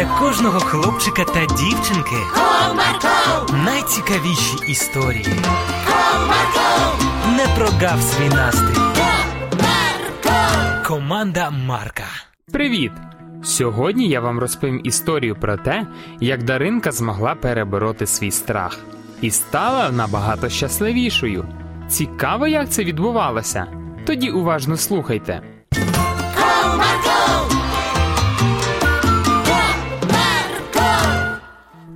для кожного хлопчика та дівчинки Comarco, найцікавіші історії. Comarco, Не прогав свій настрій. Comarco. Команда Марка. Привіт! Сьогодні я вам розповім історію про те, як Даринка змогла перебороти свій страх і стала набагато щасливішою. Цікаво, як це відбувалося. Тоді уважно слухайте.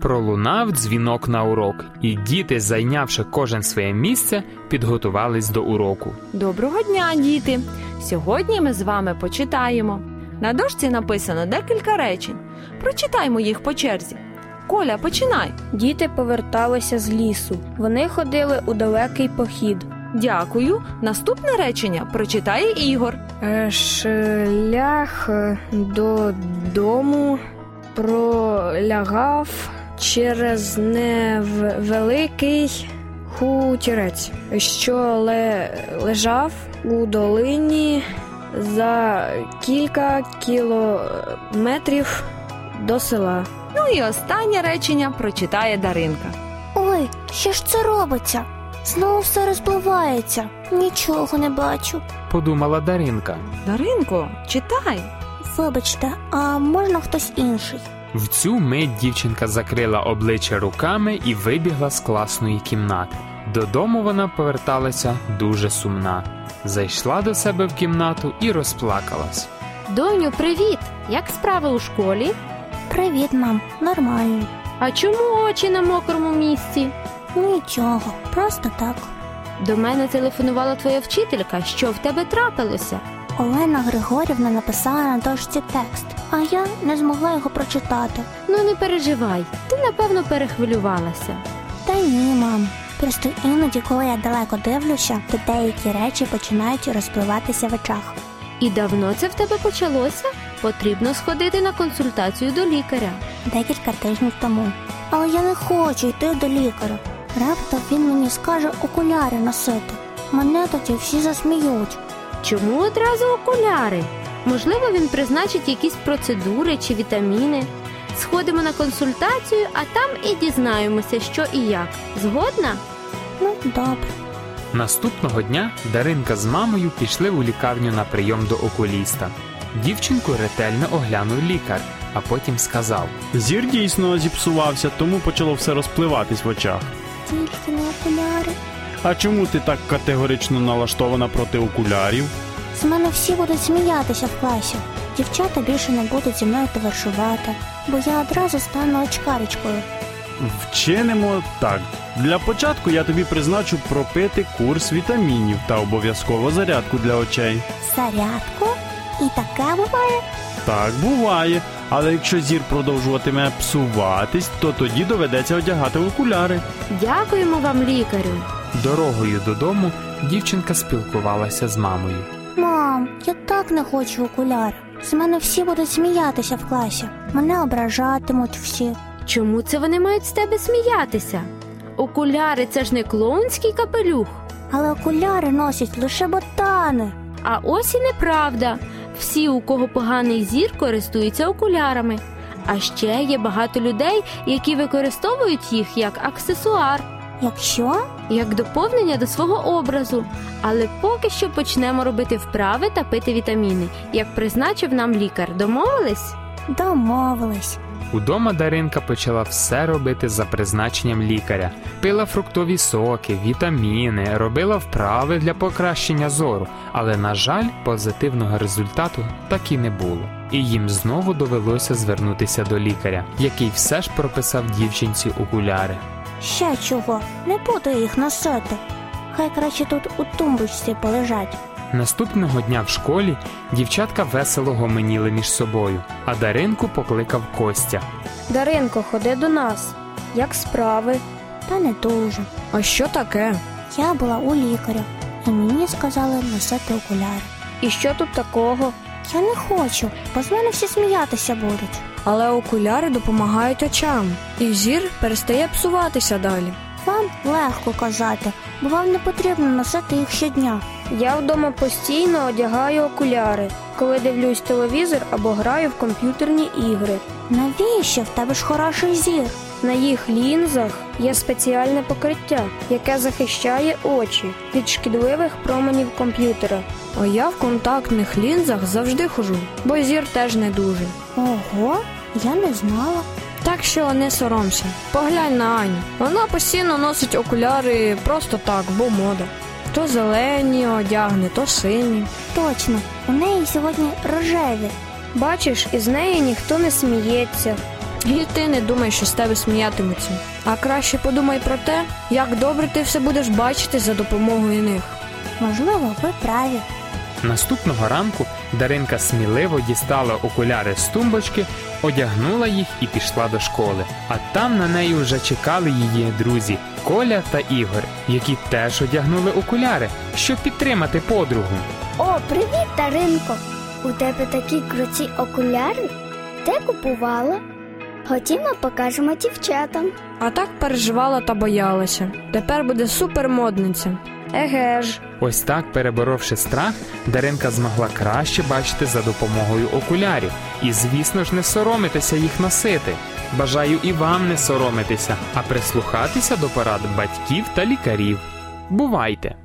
Пролунав дзвінок на урок, і діти, зайнявши кожен своє місце, підготувались до уроку. Доброго дня, діти! Сьогодні ми з вами почитаємо. На дошці написано декілька речень. Прочитаймо їх по черзі. Коля, починай. Діти поверталися з лісу. Вони ходили у далекий похід. Дякую. Наступне речення прочитає Ігор. Е, Шлях додому пролягав через невеликий хутірець, що ле- лежав у долині за кілька кілометрів до села. Ну і останнє речення прочитає Даринка. Ой, що ж це робиться? Знову все розпливається. Нічого не бачу. Подумала Даринка. Даринко, читай. Вибачте, а можна хтось інший? В цю мить дівчинка закрила обличчя руками і вибігла з класної кімнати. Додому вона поверталася дуже сумна. Зайшла до себе в кімнату і розплакалась. Доню, привіт! Як справи у школі? Привіт, мам, нормально. А чому очі на мокрому місці? Нічого, просто так. До мене телефонувала твоя вчителька. Що в тебе трапилося? Олена Григорівна написала на дошці текст, а я не змогла його прочитати. Ну не переживай, ти напевно перехвилювалася. Та ні, мам. Просто іноді, коли я далеко дивлюся, то деякі речі починають розпливатися в очах. І давно це в тебе почалося? Потрібно сходити на консультацію до лікаря. Декілька тижнів тому. Але я не хочу йти до лікаря. Раптом він мені скаже окуляри носити. Мене тоді всі засміють. Чому одразу окуляри? Можливо, він призначить якісь процедури чи вітаміни. Сходимо на консультацію, а там і дізнаємося, що і як. Згодна? Ну, добре. Наступного дня Даринка з мамою пішли у лікарню на прийом до окуліста. Дівчинку ретельно оглянув лікар, а потім сказав: Зір дійсно зіпсувався, тому почало все розпливатись в очах. Тільки не окуляри. А чому ти так категорично налаштована проти окулярів? З мене всі будуть сміятися в класі. Дівчата більше не будуть зі мною товаришувати, бо я одразу стану очкаречкою. Вчинимо так. Для початку я тобі призначу пропити курс вітамінів та обов'язково зарядку для очей. Зарядку? І таке буває? Так буває, але якщо зір продовжуватиме псуватись, то тоді доведеться одягати окуляри. Дякуємо вам, лікарю. Дорогою додому дівчинка спілкувалася з мамою. Мам, я так не хочу окуляри. З мене всі будуть сміятися в класі. Мене ображатимуть всі. Чому це вони мають з тебе сміятися? Окуляри це ж не клоунський капелюх. Але окуляри носять лише ботани. А ось і неправда. Всі, у кого поганий зір, користуються окулярами. А ще є багато людей, які використовують їх як аксесуар, Якщо як доповнення до свого образу. Але поки що почнемо робити вправи та пити вітаміни, як призначив нам лікар. Домовились? домовились. Удома Даринка почала все робити за призначенням лікаря: пила фруктові соки, вітаміни, робила вправи для покращення зору, але, на жаль, позитивного результату так і не було. І їм знову довелося звернутися до лікаря, який все ж прописав дівчинці окуляри. Ще чого, не буду їх носити. Хай краще тут у тумбочці полежать. Наступного дня в школі дівчатка весело гомоніли між собою, а Даринку покликав Костя. Даринко, ходи до нас. Як справи? Та не дуже. А що таке? Я була у лікаря, і мені сказали носити окуляри. І що тут такого? Я не хочу, бо з мене всі сміятися будуть. Але окуляри допомагають очам, і зір перестає псуватися далі. Вам легко казати, бо вам не потрібно носити їх щодня. Я вдома постійно одягаю окуляри. коли дивлюсь телевізор або граю в комп'ютерні ігри. Навіщо в тебе ж хороший зір? На їх лінзах є спеціальне покриття, яке захищає очі від шкідливих променів комп'ютера. А я в контактних лінзах завжди хожу, бо зір теж не дуже. Ого, я не знала. Так що не соромся. Поглянь на Аню. Вона постійно носить окуляри просто так, бо мода. То зелені одягне, то сині. Точно, у неї сьогодні рожеві. Бачиш, із неї ніхто не сміється. І ти не думай, що з тебе сміятимуться. А краще подумай про те, як добре ти все будеш бачити за допомогою них. Можливо, ви праві. Наступного ранку Даринка сміливо дістала окуляри з тумбочки, одягнула їх і пішла до школи. А там на неї вже чекали її друзі Коля та Ігор, які теж одягнули окуляри, щоб підтримати подругу. О, привіт, Даринко! У тебе такі круті окуляри? Де купувала? Ходімо, покажемо дівчатам. А так переживала та боялася. Тепер буде супермодниця. Еге ж. Ось так, переборовши страх, Даринка змогла краще бачити за допомогою окулярів і, звісно ж, не соромитися їх носити. Бажаю і вам не соромитися, а прислухатися до порад батьків та лікарів. Бувайте!